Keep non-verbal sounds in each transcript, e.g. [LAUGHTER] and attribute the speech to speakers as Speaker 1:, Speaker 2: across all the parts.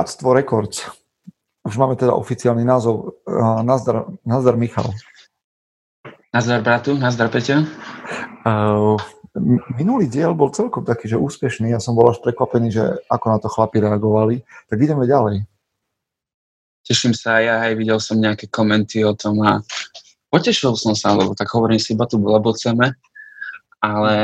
Speaker 1: Bratstvo Records. Už máme teda oficiálny názov. Nazdar, nazdar Michal.
Speaker 2: Nazdar bratu, nazdar Peťa. Uh,
Speaker 1: minulý diel bol celkom taký, že úspešný. Ja som bol až prekvapený, že ako na to chlapi reagovali. Tak ideme ďalej.
Speaker 2: Teším sa, ja aj videl som nejaké komenty o tom a potešil som sa, lebo tak hovorím si, iba tu blaboceme, ale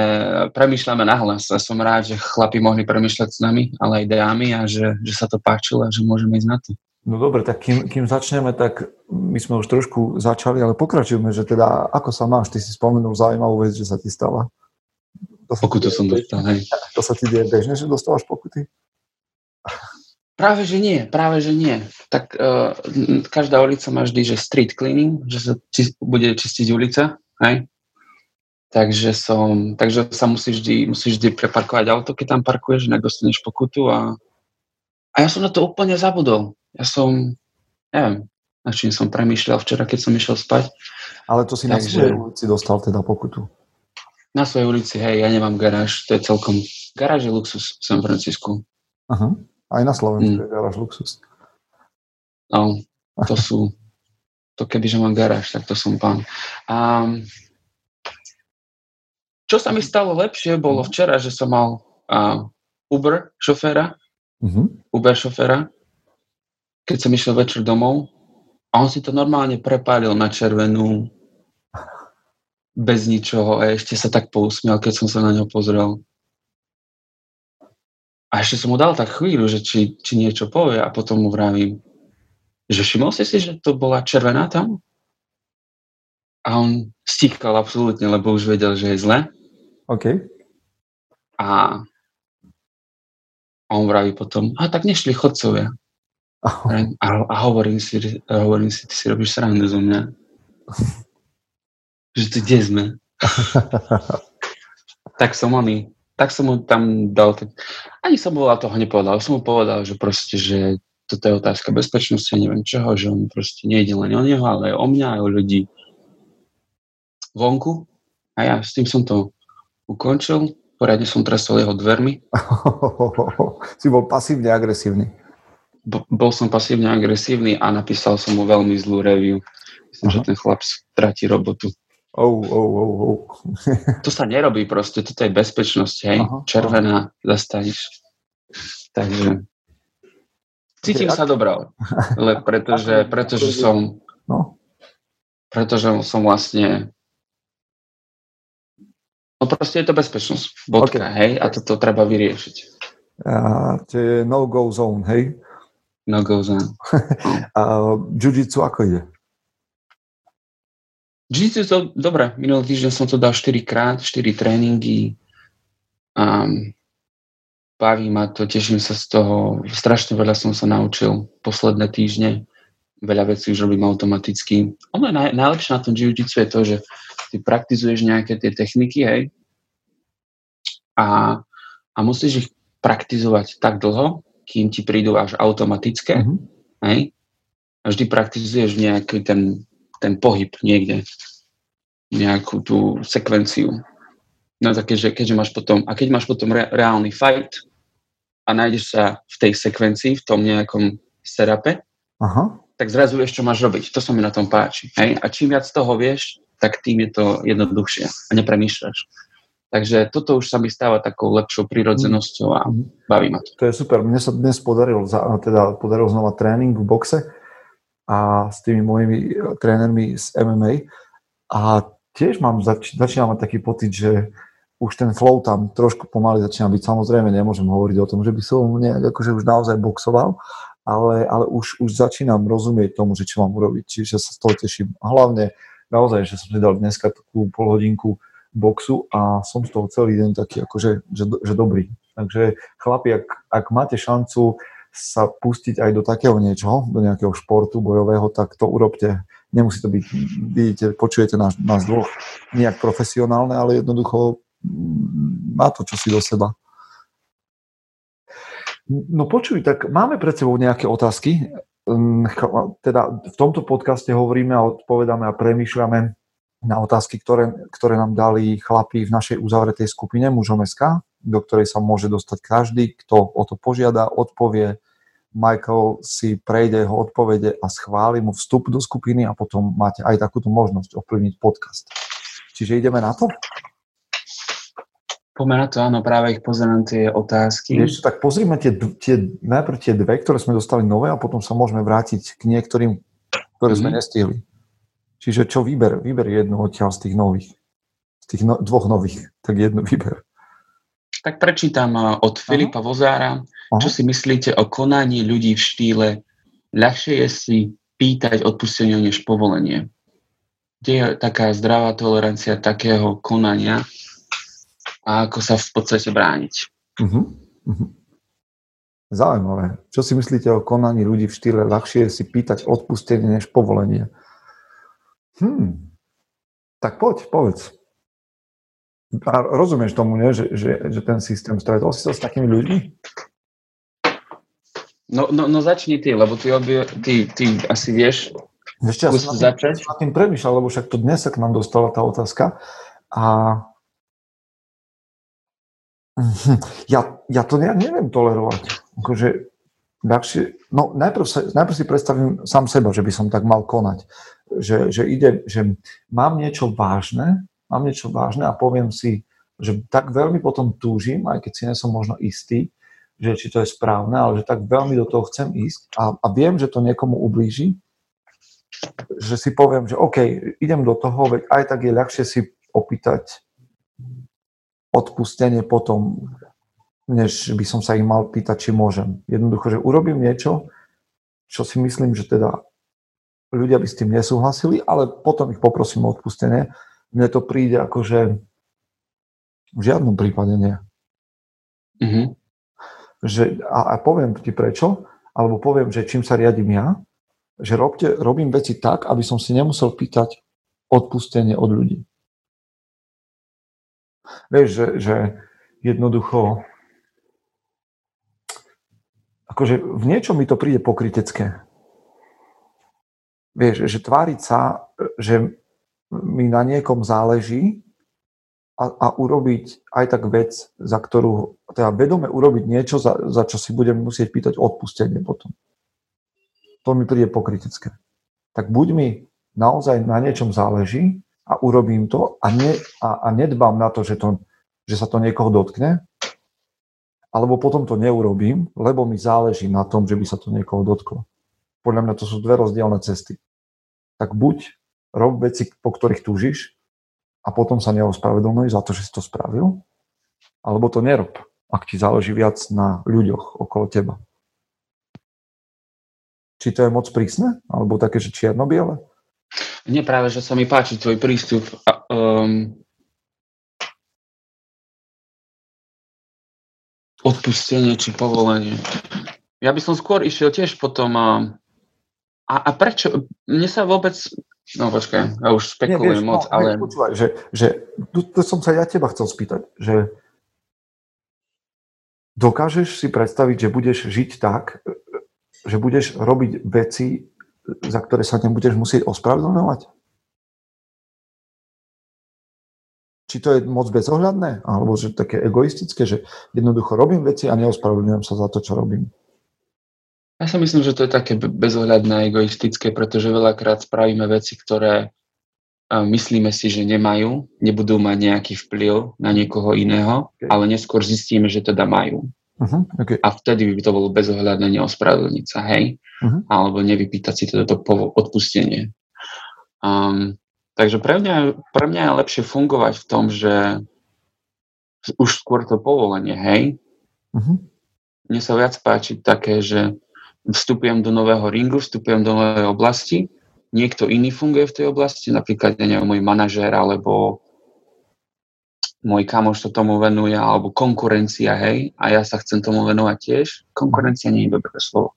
Speaker 2: premýšľame nahlas a som rád, že chlapi mohli premýšľať s nami, ale aj dámy a že, že sa to páčilo a že môžeme ísť na to.
Speaker 1: No dobre, tak kým, kým začneme, tak my sme už trošku začali, ale pokračujeme, že teda ako sa máš, ty si spomenul zaujímavú vec, že sa ti stala.
Speaker 2: To pokutu som dostal, hej.
Speaker 1: To sa ti deje bežne, že dostávaš pokuty?
Speaker 2: Práve, že nie, práve, že nie. Tak uh, každá ulica má vždy, že street cleaning, že sa či, bude čistiť ulica, hej. Takže, som, takže sa musíš vždy, musíš vždy preparkovať auto, keď tam parkuješ, inak dostaneš pokutu a, a ja som na to úplne zabudol ja som, neviem, na čím som premýšľal včera, keď som išiel spať.
Speaker 1: Ale to si Takže, na svojej ulici dostal teda pokutu.
Speaker 2: Na svojej ulici, hej, ja nemám garáž, to je celkom, garáž je luxus v San Francisku.
Speaker 1: Aha, aj na Slovensku mm. je garáž luxus.
Speaker 2: No, to sú, to kebyže mám garáž, tak to som pán. A, čo sa mi stalo lepšie, bolo mhm. včera, že som mal uh, Uber šoféra, uh-huh. Uber šoféra, keď som išiel večer domov a on si to normálne prepálil na červenú bez ničoho a ešte sa tak pousmial, keď som sa na ňo pozrel. A ešte som mu dal tak chvíľu, že či, či niečo povie a potom mu vravím, že všimol si si, že to bola červená tam? A on stíkal absolútne, lebo už vedel, že je zle.
Speaker 1: OK.
Speaker 2: A on vraví potom, a tak nešli chodcovia. A, a hovorím, si, hovorím si, ty si robíš srandu zo mňa. [LAUGHS] že tu kde sme? tak som oni, tak som mu tam dal, tak, ani som mu toho nepovedal, som mu povedal, že proste, že toto je otázka bezpečnosti a neviem čoho, že on proste nejde len o neho, ale aj o mňa, aj o ľudí vonku. A ja s tým som to ukončil, poriadne som tresol jeho dvermi. [LAUGHS]
Speaker 1: si bol pasívne agresívny
Speaker 2: bol som pasívne agresívny a napísal som mu veľmi zlú review. Myslím, Aha. že ten chlap stratí robotu.
Speaker 1: Oh, oh, oh, oh.
Speaker 2: to sa nerobí proste, toto je bezpečnosť, hej. Aha, Červená, aha. zastavíš. Takže cítim sa dobro, le, pretože, [LAUGHS] pretože som no. pretože som vlastne no proste je to bezpečnosť, bodka, okay. hej, a toto treba vyriešiť.
Speaker 1: A to je no-go zone, hej?
Speaker 2: No goes [LAUGHS] on.
Speaker 1: a jiu-jitsu ako ide?
Speaker 2: Jiu-jitsu to dobre. Minulý týždeň som to dal 4 krát, 4 tréningy. Um, baví ma to, teším sa z toho. Strašne veľa som sa naučil posledné týždne. Veľa vecí už robím automaticky. Ono je naj, najlepšie na tom jiu-jitsu je to, že ty praktizuješ nejaké tie techniky, hej, a, a musíš ich praktizovať tak dlho, kým ti prídu až automatické, mm-hmm. hej? A vždy praktizuješ nejaký ten, ten pohyb niekde, nejakú tú sekvenciu. No také, že keďže máš potom, a keď máš potom re, reálny fight a nájdeš sa v tej sekvencii, v tom nejakom serape, Aha. Tak zrazu vieš, čo máš robiť. To sa mi na tom páči. Hej? A čím viac toho vieš, tak tým je to jednoduchšie a nepremýšľaš. Takže toto už sa mi stáva takou lepšou prirodzenosťou a baví ma to.
Speaker 1: To je super. Mne sa dnes podaril, teda podaril znova tréning v boxe a s tými mojimi trénermi z MMA a tiež mám, zač- začínam mať taký pocit, že už ten flow tam trošku pomaly začína byť. Samozrejme nemôžem hovoriť o tom, že by som nejak akože už naozaj boxoval, ale, ale už, už začínam rozumieť tomu, že čo mám urobiť. Čiže sa z toho teším. A hlavne naozaj, že som si dal dneska takú pol hodinku boxu a som z toho celý deň taký akože, že, že dobrý. Takže chlapi, ak, ak máte šancu sa pustiť aj do takého niečoho, do nejakého športu bojového, tak to urobte. Nemusí to byť, vidíte, počujete nás, nás dvoch, nejak profesionálne, ale jednoducho mm, má to čosi do seba. No počuj, tak máme pred sebou nejaké otázky. Mm, teda v tomto podcaste hovoríme a odpovedáme a premýšľame na otázky, ktoré, ktoré nám dali chlapí v našej uzavretej skupine mužom do ktorej sa môže dostať každý, kto o to požiada, odpovie, Michael si prejde jeho odpovede a schváli mu vstup do skupiny a potom máte aj takúto možnosť ovplyvniť podcast. Čiže ideme na to?
Speaker 2: Poďme na to, áno, práve ich pozerám tie otázky.
Speaker 1: Ešte tak pozrime tie, tie, najprv tie dve, ktoré sme dostali nové a potom sa môžeme vrátiť k niektorým, ktoré mm-hmm. sme mhm. nestihli. Čiže čo vyber? Vyber jednu odtiaľ z tých nových. Z tých no, dvoch nových, tak jednu vyber.
Speaker 2: Tak prečítam eh, od Filipa Aha. Vozára. Aha. Čo si myslíte o konaní ľudí v štýle ľahšie je si pýtať odpustenie než povolenie? Kde je taká zdravá tolerancia takého konania, a ako sa v podstate brániť. Uh-huh. Uh-huh.
Speaker 1: Zaujímavé. Čo si myslíte o konaní ľudí v štýle ľahšie si pýtať odpustenie než povolenie? Hm. Tak poď, povedz. A rozumieš tomu, nie? Že, že, že ten systém stretol si sa s takými ľuďmi?
Speaker 2: No, no, no začni ty, lebo ty, obie, ty, ty asi vieš,
Speaker 1: ešte ja som na tým, na tým premýšľal, lebo však to dnes sa k nám dostala tá otázka. A. Ja, ja to ne, neviem tolerovať. Akože, ľahšie, no najprv, sa, najprv si predstavím sám seba, že by som tak mal konať. Že, že ide, že mám niečo vážne, mám niečo vážne a poviem si, že tak veľmi potom túžim, aj keď si nie som možno istý, že či to je správne, ale že tak veľmi do toho chcem ísť a, a viem, že to niekomu ublíži, že si poviem, že OK, idem do toho, veď aj tak je ľahšie si opýtať odpustenie potom, než by som sa im mal pýtať, či môžem. Jednoducho, že urobím niečo, čo si myslím, že teda ľudia by s tým nesúhlasili, ale potom ich poprosím o odpustenie. Mne to príde ako, že v žiadnom prípade nie. Mm-hmm. Že, a, a poviem ti prečo, alebo poviem, že čím sa riadím ja, že robte, robím veci tak, aby som si nemusel pýtať odpustenie od ľudí. Vieš, že, že jednoducho akože v niečom mi to príde pokrytecké. Vieš, že tváriť sa, že mi na niekom záleží a, a urobiť aj tak vec, za ktorú, teda vedome urobiť niečo, za, za čo si budem musieť pýtať odpustenie potom. To mi príde pokrytecké. Tak buď mi naozaj na niečom záleží a urobím to a, ne, a, a nedbám na to že, to, že sa to niekoho dotkne, alebo potom to neurobím, lebo mi záleží na tom, že by sa to niekoho dotklo. Podľa mňa to sú dve rozdielne cesty. Tak buď rob veci, po ktorých túžiš a potom sa neospravedlňuj za to, že si to spravil, alebo to nerob, ak ti záleží viac na ľuďoch okolo teba. Či to je moc prísne, alebo také, že čierno-biele?
Speaker 2: Nie práve, že sa mi páči tvoj prístup. Um, odpustenie či povolenie. Ja by som skôr išiel tiež potom... A, a prečo? Mne sa vôbec... No počkaj, ja už spekulujem moc, no, ale...
Speaker 1: Počúvaj, že, že tu, tu som sa ja teba chcel spýtať, že dokážeš si predstaviť, že budeš žiť tak, že budeš robiť veci za ktoré sa nebudeš musieť ospravedlňovať? Či to je moc bezohľadné? Alebo že také egoistické, že jednoducho robím veci a neospravedlňujem sa za to, čo robím?
Speaker 2: Ja si myslím, že to je také bezohľadné a egoistické, pretože veľakrát spravíme veci, ktoré myslíme si, že nemajú, nebudú mať nejaký vplyv na niekoho iného, okay. ale neskôr zistíme, že teda majú. Uh-huh, okay. A vtedy by to bolo bezohľadné neospravedlniť sa, hej? Uh-huh. Alebo nevypýtať si teda to odpustenie. Um, takže pre mňa, pre mňa je lepšie fungovať v tom, že už skôr to povolenie, hej? Uh-huh. Mne sa viac páči také, že vstupujem do nového ringu, vstupujem do novej oblasti, niekto iný funguje v tej oblasti, napríklad ja neviem, môj manažér alebo môj kamoš sa tomu venuje, alebo konkurencia, hej, a ja sa chcem tomu venovať tiež. Konkurencia nie je dobré slovo.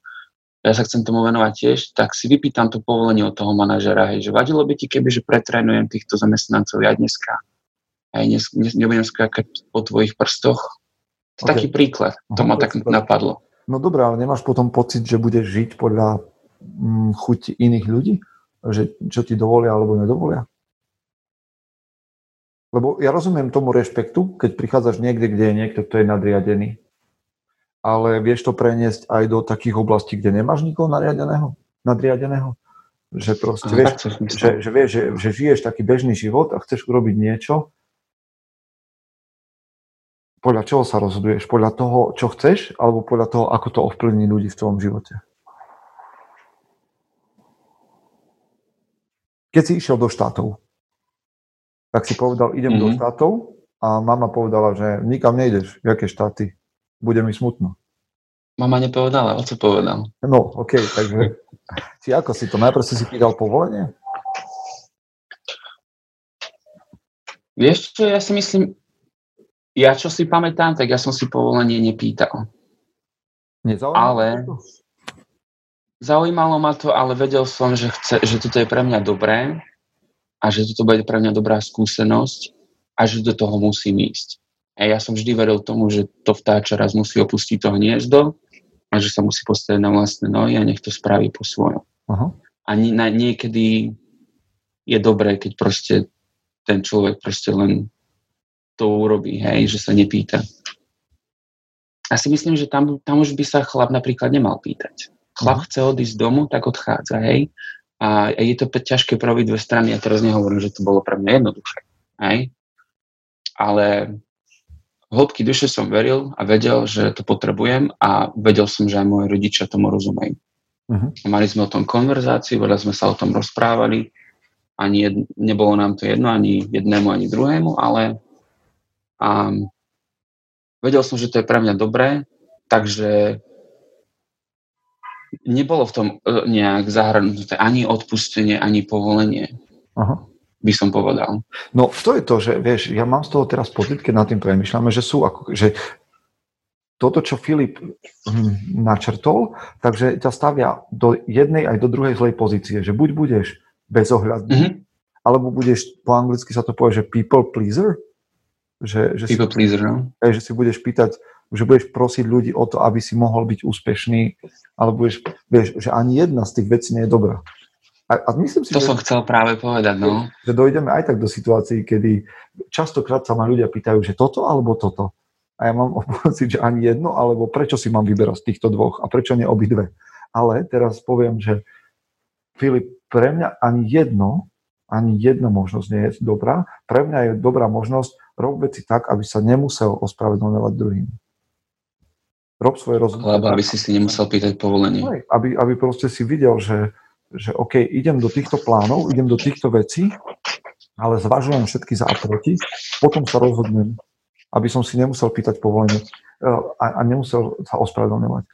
Speaker 2: Ja sa chcem tomu venovať tiež, tak si vypýtam to povolenie od toho manažera, hej, že vadilo by ti, keby, že pretrénujem týchto zamestnancov ja dneska. Hej, dnes, dnes nebudem skákať po tvojich prstoch. To okay. taký príklad, to Aha, ma tak napadlo.
Speaker 1: No dobré, ale nemáš potom pocit, že budeš žiť podľa mm, chuti iných ľudí? Že, čo ti dovolia alebo nedovolia? Lebo ja rozumiem tomu rešpektu, keď prichádzaš niekde, kde je niekto, kto je nadriadený. ale vieš to preniesť aj do takých oblastí, kde nemáš nikoho nariadeného, nadriadeného. Že proste, vieš, že, že, vieš že, že žiješ taký bežný život a chceš urobiť niečo, podľa čoho sa rozhoduješ? Podľa toho, čo chceš, alebo podľa toho, ako to ovplyvní ľudí v tvojom živote? Keď si išiel do štátov, tak si povedal, idem mm-hmm. do mhm. štátov a mama povedala, že nikam nejdeš. Jaké štáty? Bude mi smutno.
Speaker 2: Mama nepovedala, oco povedal.
Speaker 1: No, OK, takže [LAUGHS] si ako si to? Najprv si si pýtal povolenie?
Speaker 2: Vieš čo, ja si myslím, ja čo si pamätám, tak ja som si povolenie nepýtal.
Speaker 1: Nezaujímalo ale
Speaker 2: zaujímalo ma to, ale vedel som, že, chce, že toto je pre mňa dobré a že toto bude pre mňa dobrá skúsenosť a že do toho musím ísť. A ja som vždy veril tomu, že to vtáča raz musí opustiť to hniezdo a že sa musí postaviť na vlastné nohy a nech to spraví po svojom. Uh-huh. A nie, na, niekedy je dobré, keď proste ten človek proste len to urobí, hej, že sa nepýta. A si myslím, že tam, tam už by sa chlap napríklad nemal pýtať. Chlap uh-huh. chce odísť z domu, tak odchádza, hej. A je to ťažké pro dve strany. Ja teraz nehovorím, že to bolo pre mňa jednoduché. Hej? Ale v hĺbky duše som veril a vedel, že to potrebujem a vedel som, že aj moji rodičia tomu rozumejú. Uh-huh. Mali sme o tom konverzáciu, veľa sme sa o tom rozprávali. Ani jed, nebolo nám to jedno, ani jednému, ani druhému, ale um, vedel som, že to je pre mňa dobré, takže nebolo v tom e, nejak zahrnuté ani odpustenie, ani povolenie. Aha. by som povedal.
Speaker 1: No to je to, že vieš, ja mám z toho teraz pocit, keď nad tým premyšľame, že sú ako, že toto, čo Filip hm, načrtol, takže ťa stavia do jednej aj do druhej zlej pozície, že buď budeš bezohľadný, mm-hmm. alebo budeš, po anglicky sa to povie, že people pleaser,
Speaker 2: že, že, people si, pleaser, no?
Speaker 1: že si budeš pýtať že budeš prosiť ľudí o to, aby si mohol byť úspešný, ale budeš, vieš, že ani jedna z tých vecí nie je dobrá.
Speaker 2: A, a myslím si, to že, som chcel práve povedať, no.
Speaker 1: Že dojdeme aj tak do situácií, kedy častokrát sa ma ľudia pýtajú, že toto alebo toto. A ja mám [LAUGHS] pocit, že ani jedno, alebo prečo si mám vyberať z týchto dvoch a prečo nie obidve. Ale teraz poviem, že Filip, pre mňa ani jedno, ani jedna možnosť nie je dobrá. Pre mňa je dobrá možnosť robiť veci tak, aby sa nemusel ospravedlňovať druhým rob svoje rozhodnutie.
Speaker 2: Lebo aby si si nemusel pýtať povolenie.
Speaker 1: Aby, aby proste si videl, že, že OK, idem do týchto plánov, idem do týchto vecí, ale zvažujem všetky za a proti, potom sa rozhodnem, aby som si nemusel pýtať povolenie eh, a, a nemusel sa ospravedlňovať.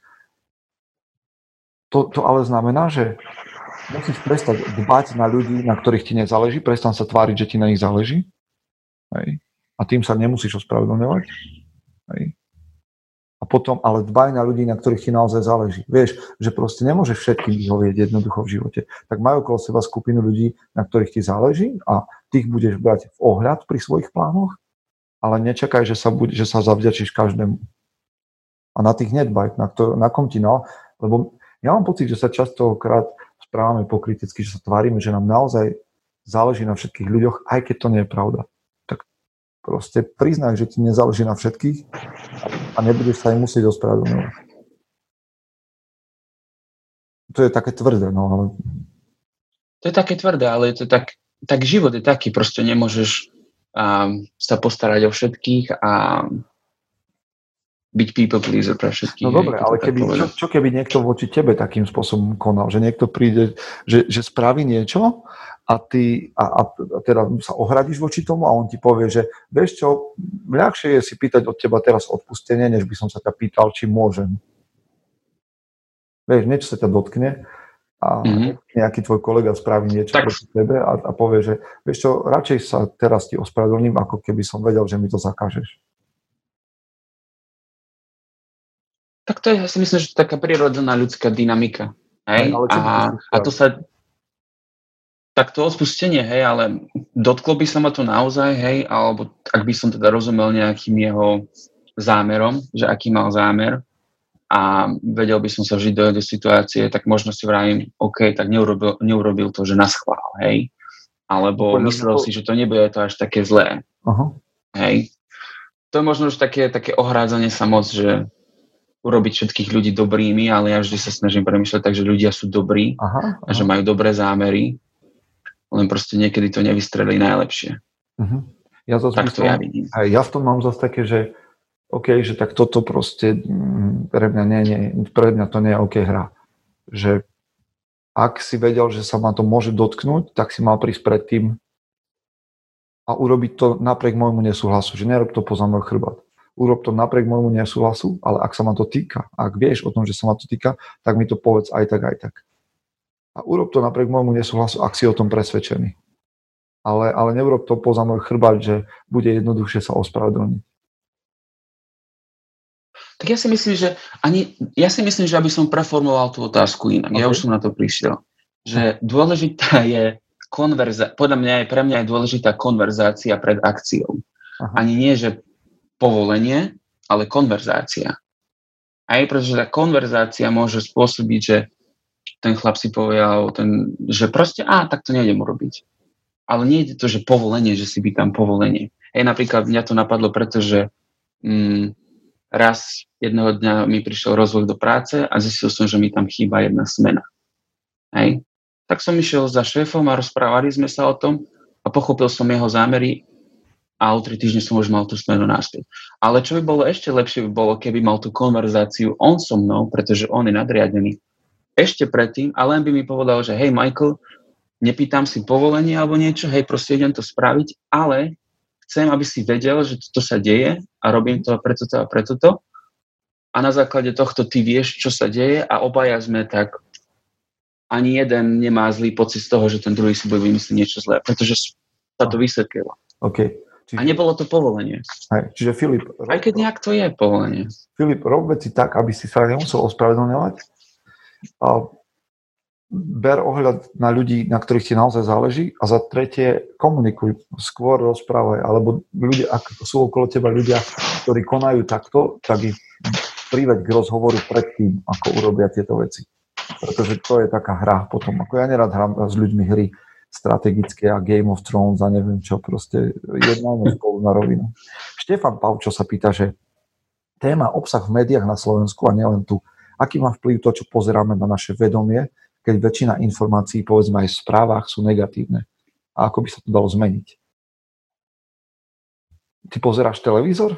Speaker 1: To, to ale znamená, že musíš prestať dbať na ľudí, na ktorých ti nezáleží, prestan sa tváriť, že ti na nich záleží. Hej. A tým sa nemusíš ospravedlňovať. Hej a potom ale dbaj na ľudí, na ktorých ti naozaj záleží. Vieš, že proste nemôžeš všetkým vyhovieť jednoducho v živote. Tak majú okolo seba skupinu ľudí, na ktorých ti záleží a tých budeš brať v ohľad pri svojich plánoch, ale nečakaj, že sa, bude, že sa zavďačíš každému. A na tých nedbaj, na, to, na kom ti no, lebo ja mám pocit, že sa častokrát správame pokriticky, že sa tvárime, že nám naozaj záleží na všetkých ľuďoch, aj keď to nie je pravda. Proste priznaj, že ti nezáleží na všetkých a nebudeš sa im musieť ospravedlňovať. To je také tvrdé, no ale...
Speaker 2: To je také tvrdé, ale je to tak, tak život je taký, proste nemôžeš um, sa postarať o všetkých a byť people pleaser pre všetkých.
Speaker 1: No dobre, ale keby, čo, čo keby niekto voči tebe takým spôsobom konal, že niekto príde, že, že spraví niečo a ty a, a, a teda sa ohradíš voči tomu a on ti povie, že vieš čo, ľahšie je si pýtať od teba teraz odpustenie, než by som sa ťa pýtal, či môžem. Vieš, niečo sa ťa dotkne a mm-hmm. nejaký tvoj kolega spraví niečo tak. proti tebe a, a povie, že vieš čo, radšej sa teraz ti ospravedlním, ako keby som vedel, že mi to zakážeš.
Speaker 2: Tak to je, ja si myslím, že to je taká prirodzená ľudská dynamika. Hej? A, a to sa tak to odpustenie, hej, ale dotklo by sa ma to naozaj, hej, alebo ak by som teda rozumel nejakým jeho zámerom, že aký mal zámer a vedel by som sa vžiť do, do situácie, tak možno si vravím, OK, tak neurobil, neurobil to, že na schvál, hej, alebo Poďme myslel to... si, že to nebude to až také zlé, uh-huh. hej. To je možno už také, také ohrádzanie sa moc, že urobiť všetkých ľudí dobrými, ale ja vždy sa snažím premyšľať tak, že ľudia sú dobrí aha, aha. a že majú dobré zámery, len proste niekedy to nevystrelí najlepšie. Uh-huh.
Speaker 1: Ja tak to ja vidím. Aj ja v tom mám zase také, že OK, že tak toto proste mm, pre mňa, nie, nie, pre mňa to nie je OK hra. Že ak si vedel, že sa ma to môže dotknúť, tak si mal prísť predtým a urobiť to napriek môjmu nesúhlasu. Že nerob to poza môj chrbát urob to napriek môjmu nesúhlasu, ale ak sa ma to týka, ak vieš o tom, že sa ma to týka, tak mi to povedz aj tak, aj tak. A urob to napriek môjmu nesúhlasu, ak si o tom presvedčený. Ale, ale neurob to poza môj chrbát, že bude jednoduchšie sa ospravedlniť.
Speaker 2: Tak ja si myslím, že ani, ja si myslím, že aby som preformoval tú otázku inak. Okay. Ja už som na to prišiel. Že dôležitá je konverza, podľa mňa je pre mňa je dôležitá konverzácia pred akciou. Aha. Ani nie, že povolenie, ale konverzácia. Aj pretože tá konverzácia môže spôsobiť, že ten chlap si povedal, ten, že proste, a tak to nejdem urobiť. Ale nie je to, že povolenie, že si by tam povolenie. Hej, napríklad mňa to napadlo, pretože mm, raz jedného dňa mi prišiel rozvoj do práce a zistil som, že mi tam chýba jedna smena. Hej. Tak som išiel za šéfom a rozprávali sme sa o tom a pochopil som jeho zámery a o tri týždne som už mal tú smenu naspäť. Ale čo by bolo ešte lepšie, by bolo, keby mal tú konverzáciu on so mnou, pretože on je nadriadený, ešte predtým a len by mi povedal, že hej Michael, nepýtam si povolenie alebo niečo, hej, proste idem to spraviť, ale chcem, aby si vedel, že toto sa deje a robím to a preto to a preto to. A na základe tohto ty vieš, čo sa deje a obaja sme tak ani jeden nemá zlý pocit z toho, že ten druhý si bude vymyslieť niečo zlé, pretože sa to vysvetlilo.
Speaker 1: Okay.
Speaker 2: Čiže, a nebolo to povolenie.
Speaker 1: Hej, čiže Filip...
Speaker 2: Aj keď nejak to je povolenie.
Speaker 1: Filip, rob veci tak, aby si sa nemusel ospravedlňovať. Ber ohľad na ľudí, na ktorých ti naozaj záleží a za tretie komunikuj, skôr rozprávaj, alebo ľudia, ak sú okolo teba ľudia, ktorí konajú takto, tak ich priveď k rozhovoru predtým, ako urobia tieto veci. Pretože to je taká hra potom. Ako ja nerad hrám s ľuďmi hry, strategické a Game of Thrones a neviem čo, proste jednáme spolu na rovinu. Štefan Pavčo sa pýta, že téma obsah v médiách na Slovensku a nielen tu, aký má vplyv to, čo pozeráme na naše vedomie, keď väčšina informácií, povedzme aj v správach, sú negatívne. A ako by sa to dalo zmeniť? Ty pozeráš televízor?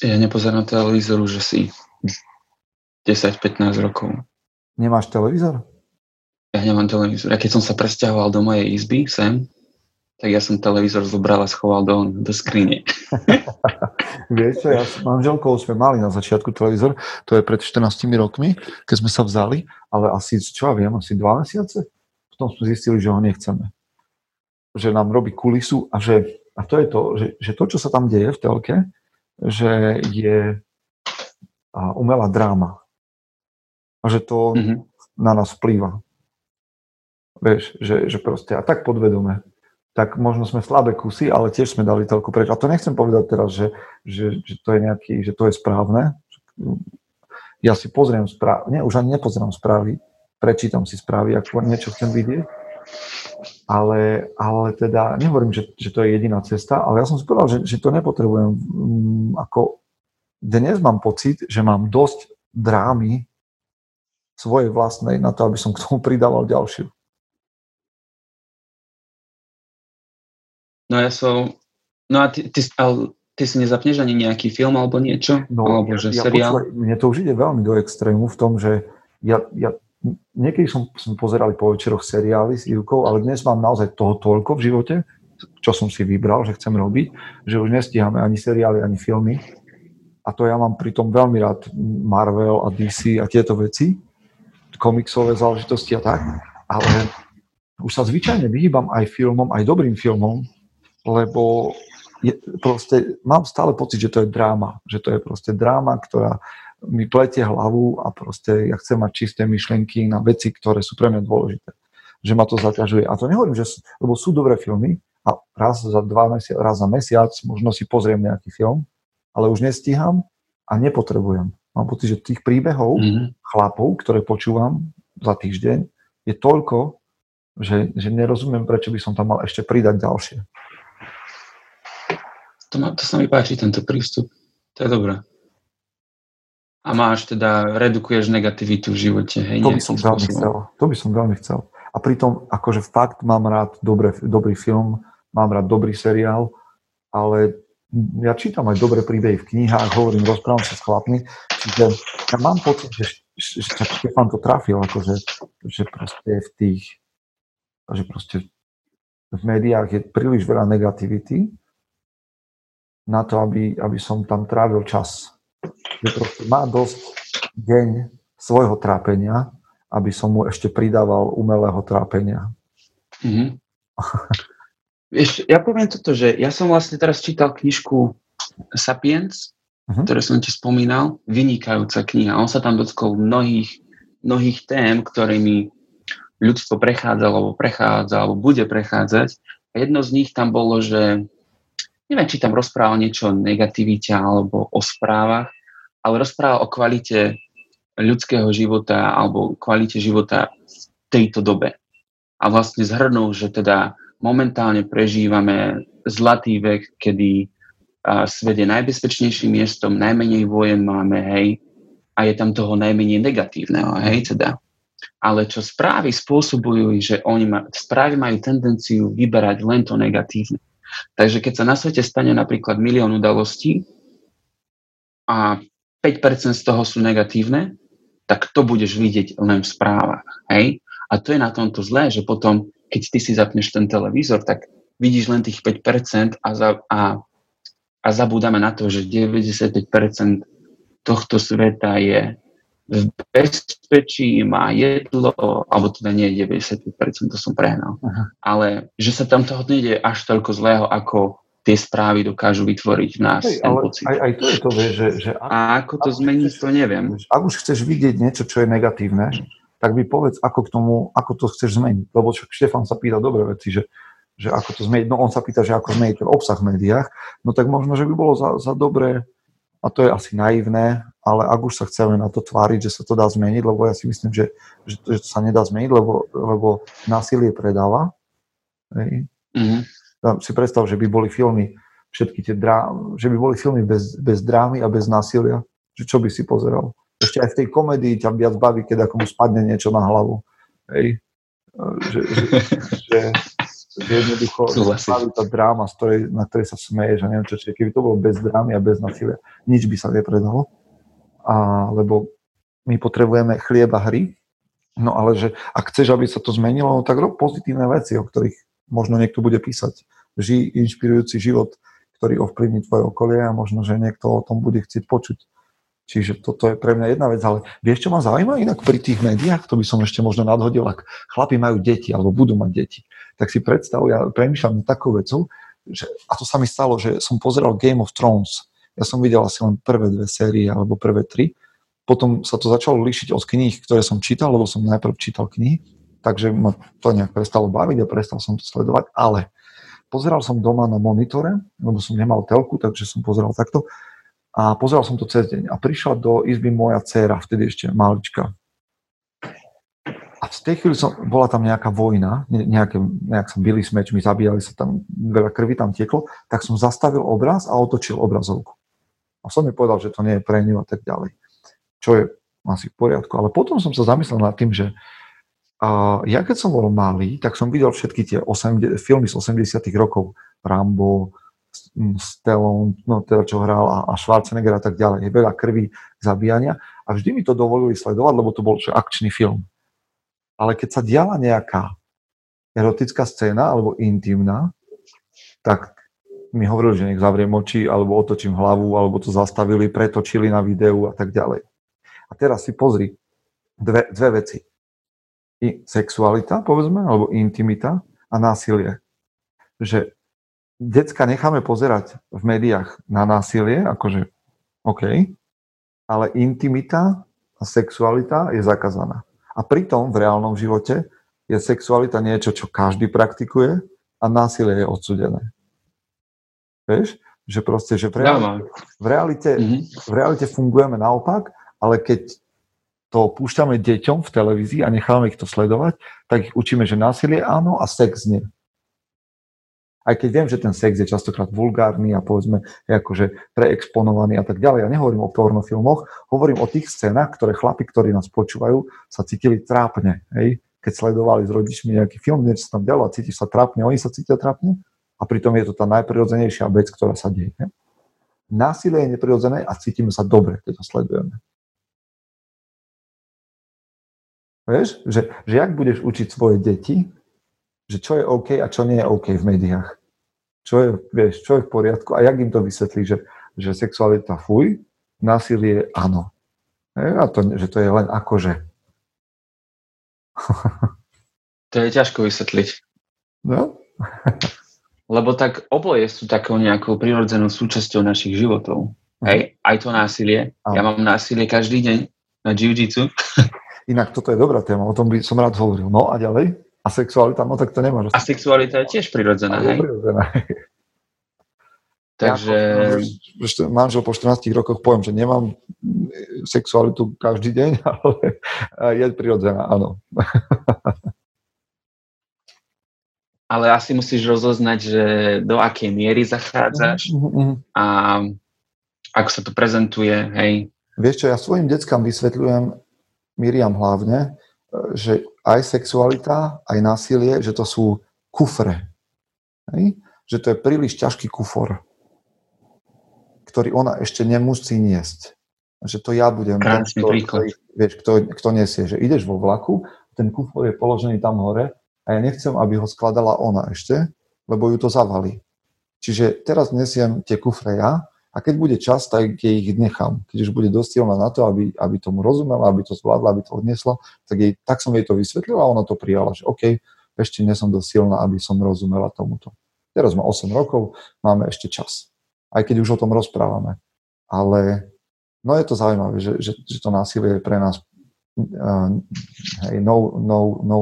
Speaker 2: Ja nepozerám televízor už asi 10-15 rokov.
Speaker 1: Nemáš televízor?
Speaker 2: Ja nemám televízor. Ja keď som sa presťahoval do mojej izby sem, tak ja som televízor zobral a schoval do, do skrine. [LAUGHS]
Speaker 1: Vieš čo, ja s manželkou sme mali na začiatku televízor, to je pred 14 rokmi, keď sme sa vzali, ale asi, čo ja viem, asi dva mesiace. Potom sme zistili, že ho nechceme. Že nám robí kulisu a že, a to je to, že, že to, čo sa tam deje v telke, že je umelá dráma. A že to mm-hmm. na nás vplýva. Vieš, že, že proste a tak podvedome. Tak možno sme slabé kusy, ale tiež sme dali toľko preč. A to nechcem povedať teraz, že, že, že to je nejaký, že to je správne. Ja si pozriem správy, nie, už ani nepozerám správy, prečítam si správy, ak niečo chcem vidieť. Ale, ale teda nehovorím, že, že to je jediná cesta, ale ja som si povedal, že, že to nepotrebujem. Mm, ako dnes mám pocit, že mám dosť drámy svojej vlastnej na to, aby som k tomu pridával ďalšiu.
Speaker 2: No ja som... No a ty, ty, ale ty si nezapneš ani nejaký film alebo niečo? No, alebo že ja, seriál? Počúvaj,
Speaker 1: mne to už ide veľmi do extrému v tom, že ja, ja niekedy som, som pozerali po večeroch seriály s Ivkou, ale dnes mám naozaj toho toľko v živote, čo som si vybral, že chcem robiť, že už nestíhame ani seriály, ani filmy. A to ja mám pritom veľmi rád Marvel a DC a tieto veci, komiksové záležitosti a tak, ale už sa zvyčajne vyhýbam aj filmom, aj dobrým filmom, lebo je, proste mám stále pocit, že to je dráma. Že to je proste dráma, ktorá mi pletie hlavu a proste ja chcem mať čisté myšlienky na veci, ktoré sú pre mňa dôležité. Že ma to zaťažuje. A to nehovorím, že, lebo sú dobré filmy a raz za, dva mesiac, raz za mesiac možno si pozriem nejaký film, ale už nestíham a nepotrebujem. Mám pocit, že tých príbehov mm-hmm. chlapov, ktoré počúvam za týždeň, je toľko, že, že nerozumiem, prečo by som tam mal ešte pridať ďalšie.
Speaker 2: To, ma, to sa mi páči, tento prístup. To je dobré. A máš teda, redukuješ negativitu v živote, hej?
Speaker 1: To by som veľmi chcel. To by som veľmi chcel. A pritom, akože fakt mám rád dobré, dobrý film, mám rád dobrý seriál, ale ja čítam aj dobré príbehy v knihách, hovorím, rozprávam sa s chlapmi, čiže ja mám pocit, že, že, že Štefan to trafil, akože, že proste v tých, že proste v médiách je príliš veľa negativity na to, aby, aby som tam trávil čas. Že proste má dosť deň svojho trápenia, aby som mu ešte pridával umelého trápenia. Mm-hmm. [LAUGHS]
Speaker 2: Vieš, ja poviem toto, že ja som vlastne teraz čítal knižku Sapiens, uh-huh. ktoré som ti spomínal, vynikajúca kniha. On sa tam dotkol mnohých, mnohých tém, ktorými ľudstvo prechádzalo, alebo prechádza, alebo bude prechádzať. A jedno z nich tam bolo, že neviem, či tam rozprával niečo o negativite alebo o správach, ale rozprával o kvalite ľudského života alebo kvalite života v tejto dobe. A vlastne zhrnul, že teda momentálne prežívame zlatý vek, kedy svet je najbezpečnejším miestom, najmenej vojen máme, hej, a je tam toho najmenej negatívneho, hej, teda. Ale čo správy spôsobujú, že oni ma, správy majú tendenciu vyberať len to negatívne. Takže keď sa na svete stane napríklad milión udalostí a 5% z toho sú negatívne, tak to budeš vidieť len v správach. Hej? A to je na tomto zlé, že potom keď ty si zapneš ten televízor, tak vidíš len tých 5% a, za, a, a zabúdame na to, že 95% tohto sveta je v bezpečí, má jedlo, alebo teda nie 95%, to som prehnal, Aha. ale že sa tam toho nejde až toľko zlého, ako tie správy dokážu vytvoriť nás
Speaker 1: Hej, ale pocit. Aj, aj to je to, vieš, že... že
Speaker 2: ak, a ako to zmeniť, to neviem.
Speaker 1: Ak už chceš vidieť niečo, čo je negatívne, tak mi povedz, ako k tomu, ako to chceš zmeniť. Lebo však Štefan sa pýta dobré veci, že, že ako to zmeniť. No on sa pýta, že ako zmeniť ten obsah v médiách. No tak možno, že by bolo za, za dobré, a to je asi naivné, ale ak už sa chceme na to tváriť, že sa to dá zmeniť, lebo ja si myslím, že, že, to, že to sa nedá zmeniť, lebo, lebo násilie predáva. Hej. Mm-hmm. Si predstav, že by boli filmy, všetky tie drá, že by boli filmy bez, bez drámy a bez násilia. Že čo by si pozeral? ešte aj v tej komédii ťa viac baví, keď ako mu spadne niečo na hlavu. Hej? Že, že, že, že jednoducho [LAUGHS] baví tá dráma, z ktorej, na ktorej sa smeje, že neviem čo, čiže keby to bolo bez drámy a bez nasilia, nič by sa nepredalo. A, lebo my potrebujeme chlieb a hry, no ale že ak chceš, aby sa to zmenilo, no tak rob pozitívne veci, o ktorých možno niekto bude písať. Žij inšpirujúci život, ktorý ovplyvní tvoje okolie a možno, že niekto o tom bude chcieť počuť. Čiže toto je pre mňa jedna vec, ale vieš, čo ma zaujíma inak pri tých médiách, to by som ešte možno nadhodil, ak chlapi majú deti alebo budú mať deti, tak si predstav, ja premýšľam takou vecou, že, a to sa mi stalo, že som pozeral Game of Thrones, ja som videl asi len prvé dve série alebo prvé tri, potom sa to začalo líšiť od kníh, ktoré som čítal, lebo som najprv čítal knihy, takže ma to nejak prestalo baviť a prestal som to sledovať, ale pozeral som doma na monitore, lebo som nemal telku, takže som pozeral takto a pozeral som to cez deň a prišla do izby moja dcéra, vtedy ešte malička. A v tej chvíli som, bola tam nejaká vojna, nejaké, nejak sa byli s mečmi, zabíjali sa tam, veľa krvi tam tieklo, tak som zastavil obraz a otočil obrazovku. A som mi povedal, že to nie je pre ňu a tak ďalej. Čo je asi v poriadku. Ale potom som sa zamyslel nad tým, že a ja keď som bol malý, tak som videl všetky tie 80, filmy z 80 rokov. Rambo, Stallone, no teda čo hral a, a Schwarzenegger a tak ďalej. Je veľa krvi, zabíjania a vždy mi to dovolili sledovať, lebo to bol akčný film. Ale keď sa diala nejaká erotická scéna alebo intimná, tak mi hovorili, že nech zavriem oči, alebo otočím hlavu, alebo to zastavili, pretočili na videu a tak ďalej. A teraz si pozri dve, dve veci. I sexualita, povedzme, alebo intimita a násilie. Že decka necháme pozerať v médiách na násilie, akože OK, ale intimita a sexualita je zakázaná. A pritom v reálnom živote je sexualita niečo, čo každý praktikuje a násilie je odsudené. Vieš? Že proste, že v realite, v realite, mm-hmm. v realite fungujeme naopak, ale keď to púšťame deťom v televízii a necháme ich to sledovať, tak ich učíme, že násilie áno a sex nie. Aj keď viem, že ten sex je častokrát vulgárny a povedzme je akože preexponovaný a tak ďalej. Ja nehovorím o pornofilmoch, hovorím o tých scénach, ktoré chlapi, ktorí nás počúvajú, sa cítili trápne. Hej? Keď sledovali s rodičmi nejaký film, niečo sa tam dialo a cítiš sa trápne, oni sa cítia trápne a pritom je to tá najprirodzenejšia vec, ktorá sa deje. Násilie je neprirodzené a cítime sa dobre, keď to sledujeme. Vieš, že, že jak budeš učiť svoje deti, že čo je OK a čo nie je OK v médiách. Čo je, vieš, čo je v poriadku a jak im to vysvetlí, že, že sexualita fuj, násilie áno. A to, že to je len akože.
Speaker 2: to je ťažko vysvetliť.
Speaker 1: No? [LAUGHS]
Speaker 2: Lebo tak oboje sú takou nejakou prirodzenou súčasťou našich životov. Hej, aj to násilie. Ja mám násilie každý deň na jiu-jitsu. [LAUGHS]
Speaker 1: Inak toto je dobrá téma, o tom by som rád hovoril. No a ďalej? A sexualita, no tak to nemáš.
Speaker 2: A sexualita je tiež prirodzená, hej?
Speaker 1: prirodzená. [LAUGHS]
Speaker 2: Takže...
Speaker 1: Ja, manžel po 14 rokoch poviem, že nemám sexualitu každý deň, [LAUGHS] ale je prirodzená, áno.
Speaker 2: Ale asi musíš rozoznať, že do akej miery zachádzaš mm-hmm. a ako sa to prezentuje, hej.
Speaker 1: Vieš čo, ja svojim deckám vysvetľujem, Miriam hlavne, že aj sexualita, aj násilie, že to sú kufre. Hej? Že to je príliš ťažký kufor, ktorý ona ešte nemusí niesť. Že to ja budem...
Speaker 2: Ten, príklad.
Speaker 1: Vieš, kto, kto nesie, že ideš vo vlaku, ten kufor je položený tam hore a ja nechcem, aby ho skladala ona ešte, lebo ju to zavali. Čiže teraz nesiem tie kufre ja a keď bude čas, tak jej ich nechám. Keď už bude dosť silná na to, aby, aby tomu rozumela, aby to zvládla, aby to odniesla, tak, jej, tak som jej to vysvetlil a ona to prijala, že OK, ešte nie som dosť silná, aby som rozumela tomuto. Teraz má 8 rokov, máme ešte čas. Aj keď už o tom rozprávame. Ale no je to zaujímavé, že, že, že to násilie je pre nás uh, hej, no, no, no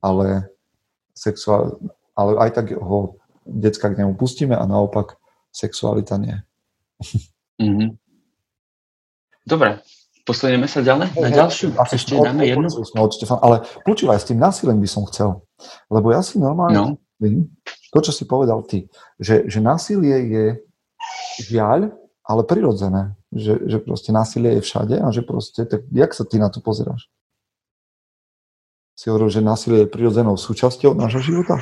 Speaker 1: ale, sexuál, ale aj tak ho decka k nemu pustíme a naopak sexualita nie.
Speaker 2: Mm-hmm. Dobre, posunieme sa ďalej na ďalšiu.
Speaker 1: Asi ešte dáme jednu. ale počúvaj, s tým násilím by som chcel. Lebo ja si normálne... No. To, čo si povedal ty, že, že násilie je žiaľ, ale prirodzené. Že, že proste násilie je všade a že proste, tak jak sa ty na to pozeráš? Si hovoril, že násilie je prirodzenou súčasťou nášho života?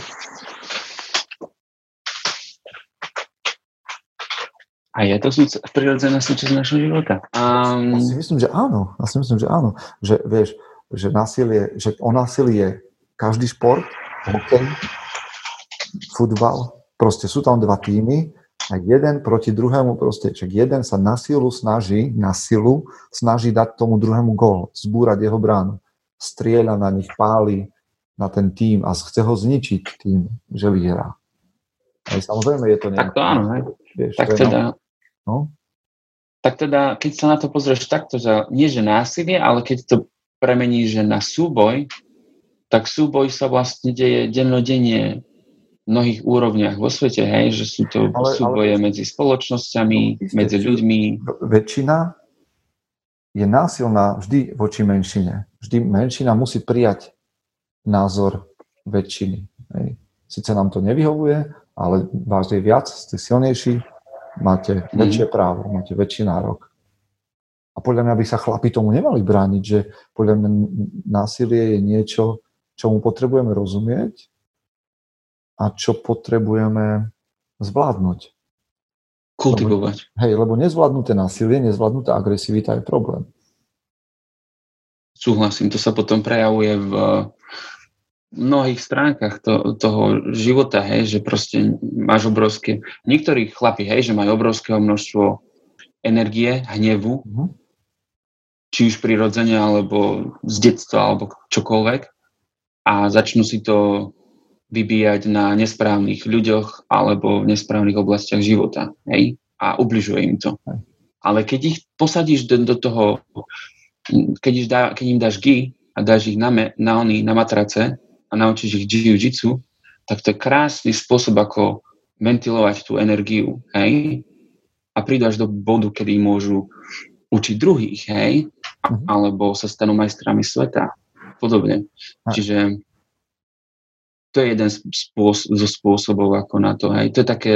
Speaker 2: A je to súč- prirodzená súčasť nášho života?
Speaker 1: Um... Ja si myslím, že áno. Ja si myslím, že áno. Že vieš, že násilie, že o násilie každý šport, hokej, futbal, proste sú tam dva týmy a jeden proti druhému proste, že jeden sa na silu snaží, na silu snaží dať tomu druhému gól, zbúrať jeho bránu strieľa na nich, páli na ten tým a chce ho zničiť tým, že vyhrá. Aj samozrejme je to
Speaker 2: nejaké... Tak to áno, hej. Vieš, tak teda, no? tak teda, keď sa na to pozrieš takto, že nie že násilie, ale keď to premeníš že na súboj, tak súboj sa vlastne deje dennodenne v mnohých úrovniach vo svete, hej, že sú to ale, súboje ale, medzi spoločnosťami, no, medzi ľuďmi.
Speaker 1: Väčšina je násilná vždy voči menšine. Vždy menšina musí prijať názor väčšiny. Hej. Sice nám to nevyhovuje, ale vás je viac, ste silnejší, máte mm. väčšie právo, máte väčší nárok. A podľa mňa by sa chlapi tomu nemali brániť, že podľa mňa násilie je niečo, čomu potrebujeme rozumieť a čo potrebujeme zvládnuť.
Speaker 2: Kultivovať.
Speaker 1: Lebo, hej, lebo nezvládnuté násilie, nezvládnutá agresivita je problém.
Speaker 2: Súhlasím, to sa potom prejavuje v mnohých stránkach to, toho života, hej, že proste máš obrovské, niektorí chlapi, hej, že majú obrovského množstvo energie, hnevu, mm-hmm. či už prirodzene, alebo z detstva, alebo čokoľvek a začnú si to vybíjať na nesprávnych ľuďoch alebo v nesprávnych oblastiach života. Hej? A ubližuje im to. Ale keď ich posadíš do, do toho, keď, ich dá, keď im dáš gi a dáš ich na, me, na, oni, na matrace a naučíš ich jiu-jitsu, tak to je krásny spôsob, ako ventilovať tú energiu, hej? A prídu až do bodu, kedy môžu učiť druhých, hej? Mm-hmm. Alebo sa stanú majstrami sveta. Podobne. Čiže to je jeden zo spôsobov ako na to. Hej. To je také,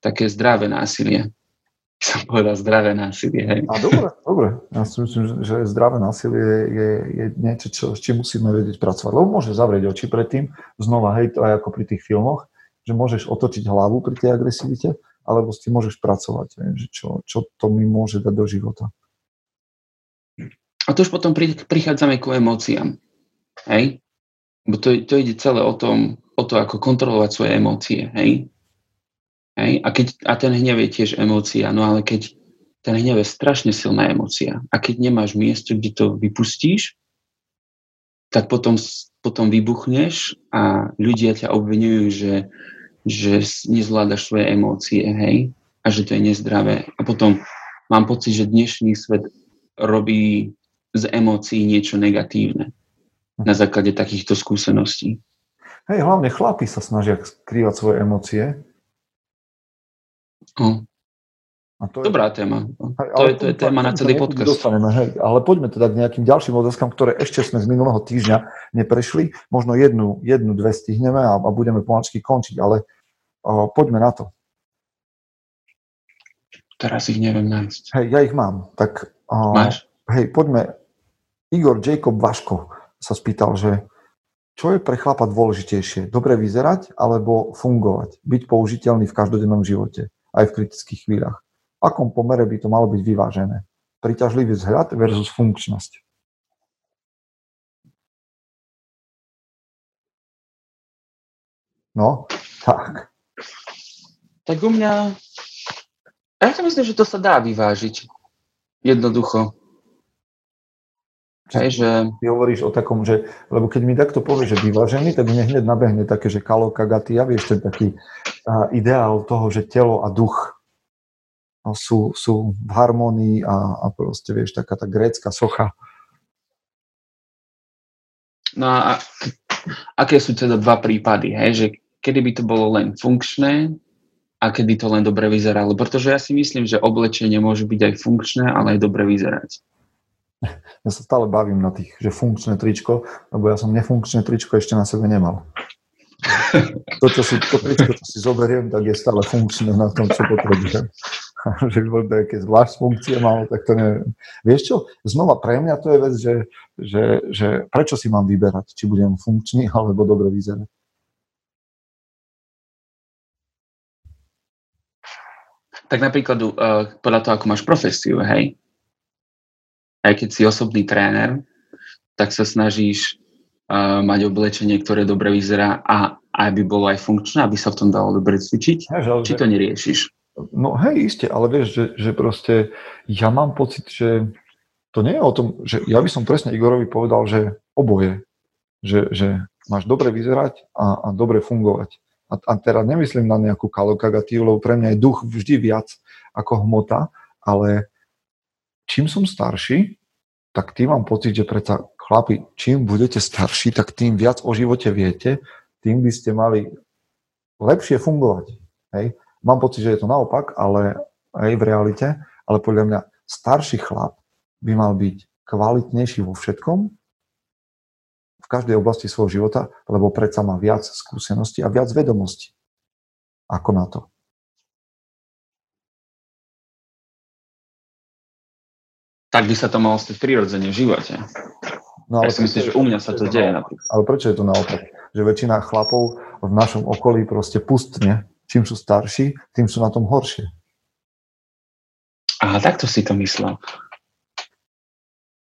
Speaker 2: také zdravé násilie. [LAUGHS] Som povedal zdravé násilie. Hej.
Speaker 1: A dobre, dobre. Ja si myslím, že zdravé násilie je, je niečo, čo, s čím musíme vedieť pracovať. Lebo môže zavrieť oči predtým, znova, hej, to aj ako pri tých filmoch, že môžeš otočiť hlavu pri tej agresivite, alebo s tým môžeš pracovať, hej, že čo, čo to mi môže dať do života.
Speaker 2: A to už potom prichádzame ku emóciám. Hej? Bo to, to ide celé o, tom, o to, ako kontrolovať svoje emócie. Hej? Hej? A, keď, a ten hnev je tiež emócia, no ale keď ten hnev je strašne silná emócia a keď nemáš miesto, kde to vypustíš, tak potom, potom vybuchneš a ľudia ťa obvinujú, že, že nezvládaš svoje emócie, hej? A že to je nezdravé. A potom mám pocit, že dnešný svet robí z emócií niečo negatívne na základe takýchto skúseností.
Speaker 1: Hej, hlavne chlapi sa snažia skrývať svoje emócie.
Speaker 2: Oh. A to Dobrá je... téma. Hej, to, je, to je téma na celý podcast.
Speaker 1: Dostaneme, hej, ale poďme teda k nejakým ďalším otázkam, ktoré ešte sme z minulého týždňa neprešli. Možno jednu, jednu dve stihneme a, a budeme pomačky končiť, ale o, poďme na to.
Speaker 2: Teraz ich neviem nájsť.
Speaker 1: Hej, ja ich mám. Tak,
Speaker 2: o, Máš?
Speaker 1: Hej, poďme Igor Jacob Vaško sa spýtal, že čo je pre chlapa dôležitejšie? Dobre vyzerať alebo fungovať? Byť použiteľný v každodennom živote, aj v kritických chvíľach. V akom pomere by to malo byť vyvážené? Priťažlivý vzhľad versus funkčnosť. No, tak.
Speaker 2: Tak u mňa... Ja si myslím, že to sa dá vyvážiť. Jednoducho.
Speaker 1: Hej, že... Ty hovoríš o takom, že, lebo keď mi takto povieš, že vyvážený, tak mne hneď nabehne také, že kalo kagatia, vieš, ten taký uh, ideál toho, že telo a duch no, sú, sú v harmonii a, a proste, vieš, taká tá grécka socha.
Speaker 2: No a aké sú teda dva prípady, hej, že kedy by to bolo len funkčné a kedy to len dobre vyzeralo, pretože ja si myslím, že oblečenie môže byť aj funkčné, ale aj dobre vyzerať
Speaker 1: ja sa stále bavím na tých, že funkčné tričko, lebo ja som nefunkčné tričko ešte na sebe nemal. To, čo si, to tričko, čo si zoberiem, tak je stále funkčné na tom, čo potrebujem. [LAUGHS] že by nejaké zvlášť funkcie malo, tak to neviem. Vieš čo, znova pre mňa to je vec, že, že, že prečo si mám vyberať, či budem funkčný [LAUGHS] alebo dobre vyzerať.
Speaker 2: Tak napríklad uh, podľa toho, ako máš profesiu, hej, aj keď si osobný tréner, tak sa snažíš uh, mať oblečenie, ktoré dobre vyzerá a aby bolo aj funkčné, aby sa v tom dalo dobre cvičiť? Hej, Či to neriešiš?
Speaker 1: No hej, iste, ale vieš, že, že proste ja mám pocit, že to nie je o tom, že ja by som presne Igorovi povedal, že oboje. Že, že máš dobre vyzerať a, a dobre fungovať. A, a teraz nemyslím na nejakú kalokagatívu, lebo pre mňa je duch vždy viac ako hmota, ale čím som starší, tak tým mám pocit, že predsa chlapi, čím budete starší, tak tým viac o živote viete, tým by ste mali lepšie fungovať. Hej? Mám pocit, že je to naopak, ale aj v realite, ale podľa mňa starší chlap by mal byť kvalitnejší vo všetkom, v každej oblasti svojho života, lebo predsa má viac skúseností a viac vedomostí ako na to.
Speaker 2: Tak by sa to malo stať prirodzene v živote. No, ale ja si myslím, že u mňa sa to deje napríklad.
Speaker 1: Ale prečo je to naopak? Že väčšina chlapov v našom okolí proste pustne. Čím sú starší, tým sú na tom horšie.
Speaker 2: A takto si to myslel.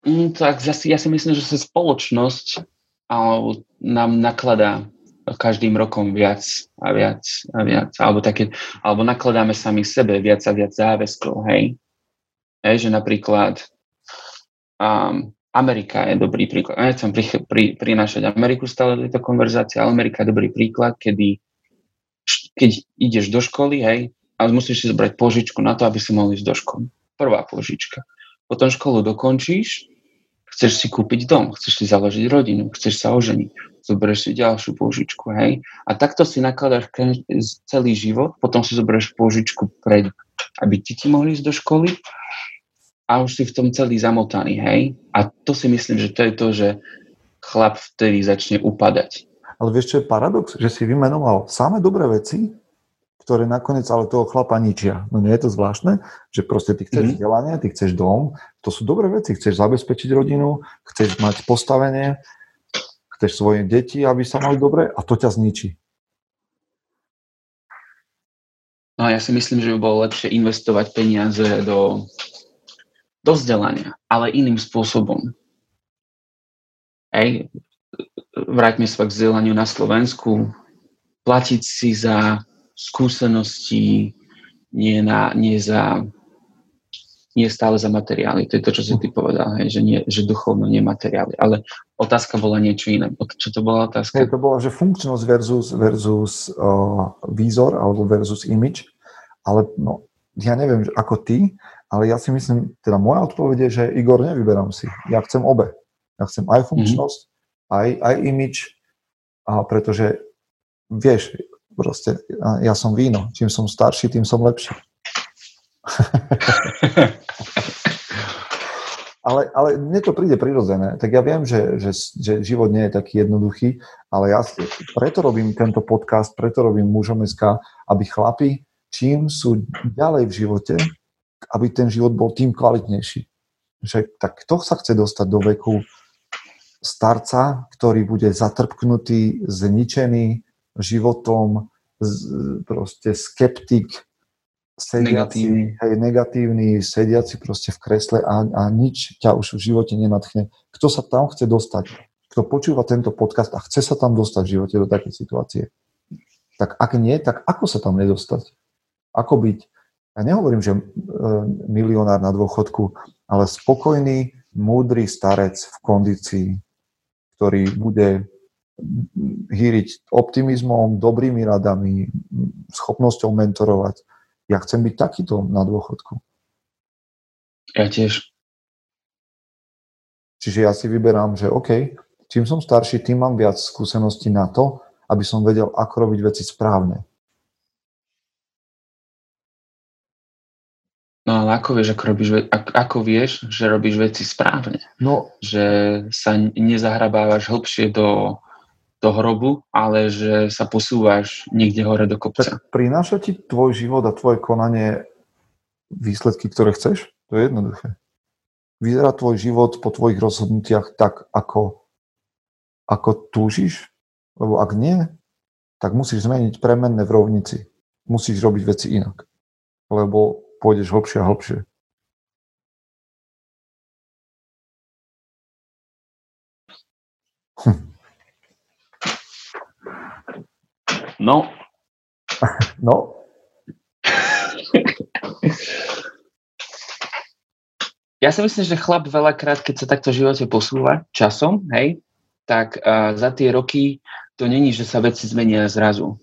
Speaker 2: Mm, tak zase, ja si myslím, že sa spoločnosť alebo nám nakladá každým rokom viac a viac a viac. Alebo, také, alebo nakladáme sami sebe viac a viac záväzkov, hej? Hej, že napríklad um, Amerika je dobrý príklad. Nechcem pri, pri, prinášať Ameriku stále do tejto konverzácie, ale Amerika je dobrý príklad, kedy keď ideš do školy, hej, a musíš si zobrať požičku na to, aby si mohol ísť do školy. Prvá požička. Potom školu dokončíš, chceš si kúpiť dom, chceš si založiť rodinu, chceš sa oženiť, zoberieš si ďalšiu požičku, hej. A takto si nakladáš celý život, potom si zoberieš požičku pre, aby ti mohli ísť do školy a už si v tom celý zamotaný, hej? A to si myslím, že to je to, že chlap vtedy začne upadať.
Speaker 1: Ale vieš, čo je paradox? Že si vymenoval samé dobré veci, ktoré nakoniec ale toho chlapa ničia. No nie je to zvláštne, že proste ty chceš mm-hmm. vzdelanie, ty chceš dom, to sú dobré veci, chceš zabezpečiť rodinu, chceš mať postavenie, chceš svoje deti, aby sa mali dobre a to ťa zničí.
Speaker 2: No ja si myslím, že by bolo lepšie investovať peniaze do, do vzdelania, ale iným spôsobom. Hej, vráťme sa k vzdelaniu na Slovensku, platiť si za skúsenosti, nie, na, nie za nie stále za materiály. To je to, čo si ty povedal, hej, že, nie, že duchovno, nie materiály. Ale otázka bola niečo iné. Čo to bola otázka?
Speaker 1: Hej, to bola, že funkčnosť versus, versus uh, výzor alebo versus image. Ale no, ja neviem, ako ty, ale ja si myslím, teda moja odpoveď je, že Igor, nevyberám si. Ja chcem obe. Ja chcem aj funkčnosť, mm-hmm. aj, aj image, a pretože vieš, proste ja som víno. Čím som starší, tým som lepší. [LAUGHS] ale, ale mne to príde prirodzené. Tak ja viem, že, že, že život nie je taký jednoduchý, ale ja preto robím tento podcast, preto robím mužom SK, aby chlapi, čím sú ďalej v živote, aby ten život bol tým kvalitnejší. Že, tak kto sa chce dostať do veku starca, ktorý bude zatrpknutý, zničený životom, proste skeptik, sediaci, negatívny. Hej, negatívny, sediaci proste v kresle a, a nič ťa už v živote nenatchne. Kto sa tam chce dostať? Kto počúva tento podcast a chce sa tam dostať v živote do takej situácie? Tak ak nie, tak ako sa tam nedostať? Ako byť? Ja nehovorím, že e, milionár na dôchodku, ale spokojný, múdry starec v kondícii, ktorý bude hýriť optimizmom, dobrými radami, schopnosťou mentorovať. Ja chcem byť takýto na dôchodku.
Speaker 2: Ja tiež.
Speaker 1: Čiže ja si vyberám, že OK, čím som starší, tým mám viac skúseností na to, aby som vedel, ako robiť veci správne.
Speaker 2: No ale ako vieš, ako, robíš, ako vieš, že robíš veci správne? No, že sa nezahrabávaš hlbšie do do hrobu, ale že sa posúvaš niekde hore do kopca.
Speaker 1: Tak prináša ti tvoj život a tvoje konanie výsledky, ktoré chceš? To je jednoduché. Vyzerá tvoj život po tvojich rozhodnutiach tak, ako, ako túžiš? Lebo ak nie, tak musíš zmeniť premenné v rovnici. Musíš robiť veci inak. Lebo pôjdeš hlbšie a hlbšie.
Speaker 2: Hm. No. [LAUGHS]
Speaker 1: No. [LAUGHS]
Speaker 2: ja si myslím, že chlap veľakrát, keď sa takto v živote posúva časom, hej, tak uh, za tie roky to není, že sa veci zmenia zrazu.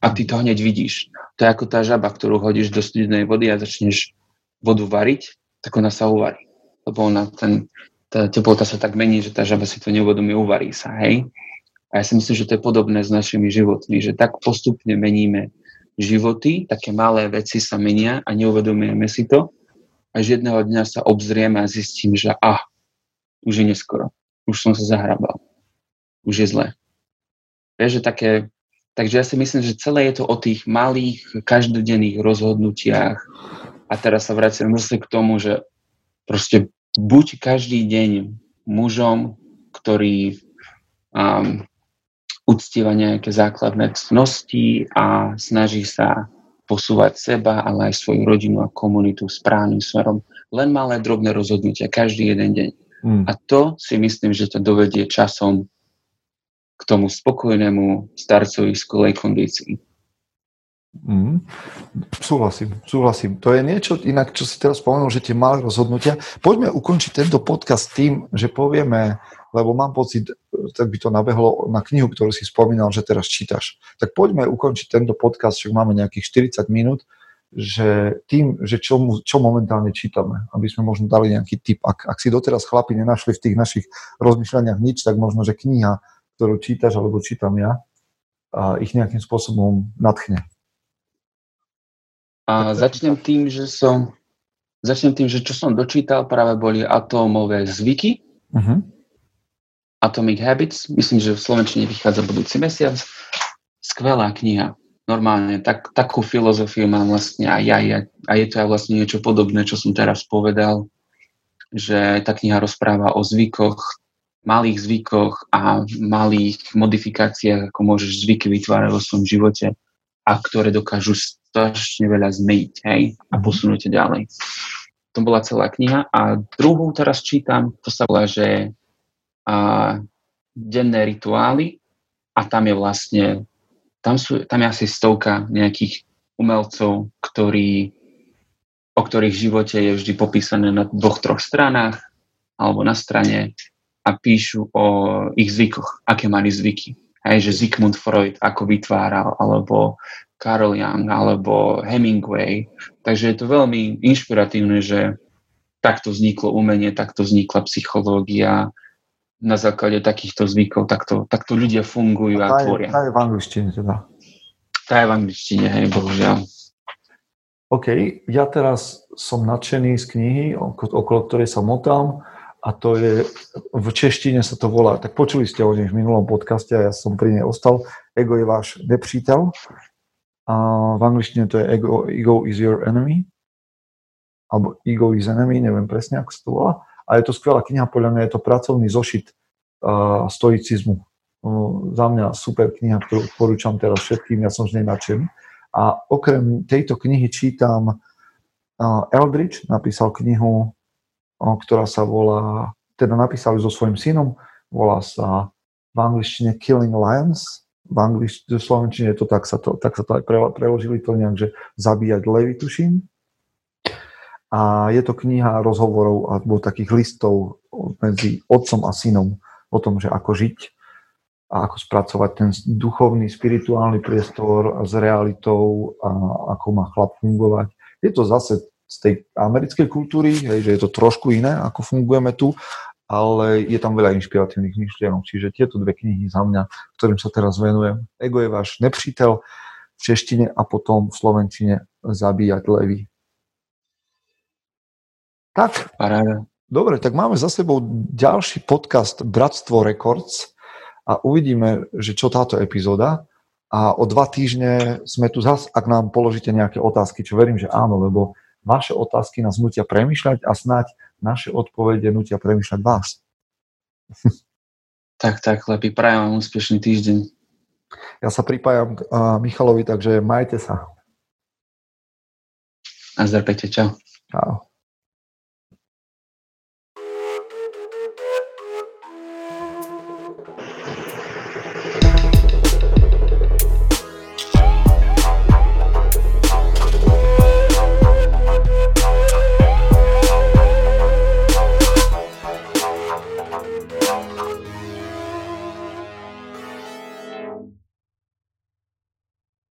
Speaker 2: A ty to hneď vidíš. To je ako tá žaba, ktorú hodíš do studenej vody a začneš vodu variť, tak ona sa uvarí. Lebo ona, ten, tá teplota sa tak mení, že tá žaba si to neuvedomí, uvarí sa, hej. A ja si myslím, že to je podobné s našimi životmi, že tak postupne meníme životy, také malé veci sa menia a neuvedomujeme si to. Až jedného dňa sa obzrieme a zistím, že ah, už je neskoro. Už som sa zahrabal. Už je zle. Vieš, že také, takže ja si myslím, že celé je to o tých malých, každodenných rozhodnutiach. A teraz sa vraciam zase k tomu, že proste buď každý deň mužom, ktorý um, uctieva nejaké základné cnosti a snaží sa posúvať seba, ale aj svoju rodinu a komunitu správnym smerom. Len malé drobné rozhodnutia, každý jeden deň. Mm. A to si myslím, že to dovedie časom tomu spokojnému starcovi skolej kondícii.
Speaker 1: Mm, súhlasím, súhlasím. To je niečo inak, čo si teraz spomenul, že tie malé rozhodnutia. Poďme ukončiť tento podcast tým, že povieme, lebo mám pocit, tak by to nabehlo na knihu, ktorú si spomínal, že teraz čítaš. Tak poďme ukončiť tento podcast, však máme nejakých 40 minút, že tým, že čo, čo momentálne čítame, aby sme možno dali nejaký tip. Ak, ak si doteraz chlapi nenašli v tých našich rozmýšľaniach nič, tak možno, že kniha, ktorú čítaš alebo čítam ja, a ich nejakým spôsobom nadchne.
Speaker 2: A začnem tým, že som začnem tým, že čo som dočítal, práve boli atómové zvyky. Uh-huh. Atomic Habits, myslím, že v Slovenčine vychádza budúci mesiac. Skvelá kniha, normálne, tak, takú filozofiu mám vlastne aj ja, ja a je to aj vlastne niečo podobné, čo som teraz povedal, že tá kniha rozpráva o zvykoch, malých zvykoch a malých modifikáciách, ako môžeš zvyky vytvárať vo svojom živote a ktoré dokážu strašne veľa zmeniť hej, a posunúť ďalej. To bola celá kniha a druhú teraz čítam, to sa volá, že a denné rituály a tam je vlastne, tam, sú, tam je asi stovka nejakých umelcov, ktorí, o ktorých živote je vždy popísané na dvoch, troch stranách alebo na strane a píšu o ich zvykoch, aké mali zvyky. Hej, že Sigmund Freud ako vytváral, alebo Carl Jung, alebo Hemingway. Takže je to veľmi inšpiratívne, že takto vzniklo umenie, takto vznikla psychológia, na základe takýchto zvykov takto, takto ľudia fungujú a, a tvoria.
Speaker 1: Tá je v angličtine teda.
Speaker 2: Tá je v angličtine, hej, bohužiaľ.
Speaker 1: OK, ja teraz som nadšený z knihy, okolo ktorej sa motám a to je, v češtine sa to volá, tak počuli ste o nej v minulom podcaste a ja som pri nej ostal, Ego je váš nepřítel a v angličtine to je Ego, Ego is your enemy alebo Ego is enemy, neviem presne, ako sa to volá a je to skvelá kniha, podľa mňa je to pracovný zošit uh, stoicizmu. Uh, za mňa super kniha, ktorú odporúčam teraz všetkým, ja som z nej nadšený. A okrem tejto knihy čítam uh, Eldridge, napísal knihu, ktorá sa volá, teda napísali so svojím synom, volá sa v angličtine Killing Lions, v angličtine, v slovenčine to tak sa to, tak sa to aj preložili to nejak, že zabíjať levy, tuším a je to kniha rozhovorov alebo takých listov medzi otcom a synom o tom, že ako žiť a ako spracovať ten duchovný, spirituálny priestor s realitou a ako má chlap fungovať. Je to zase z tej americkej kultúry, hej, že je to trošku iné, ako fungujeme tu, ale je tam veľa inšpiratívnych myšlienok. Čiže tieto dve knihy za mňa, ktorým sa teraz venujem. Ego je váš nepřítel v češtine a potom v slovenčine Zabíjať levy. Tak. Paráda. Dobre, tak máme za sebou ďalší podcast Bratstvo Records a uvidíme, že čo táto epizóda. A o dva týždne sme tu zas, ak nám položíte nejaké otázky, čo verím, že áno, lebo vaše otázky nás nutia premýšľať a snáď naše odpovede nutia premýšľať vás. [LAUGHS]
Speaker 2: Tak, tak, lepý, prajem vám úspešný týždeň.
Speaker 1: Ja sa pripájam k Michalovi, takže majte sa.
Speaker 2: A zdar čau.
Speaker 1: Čau.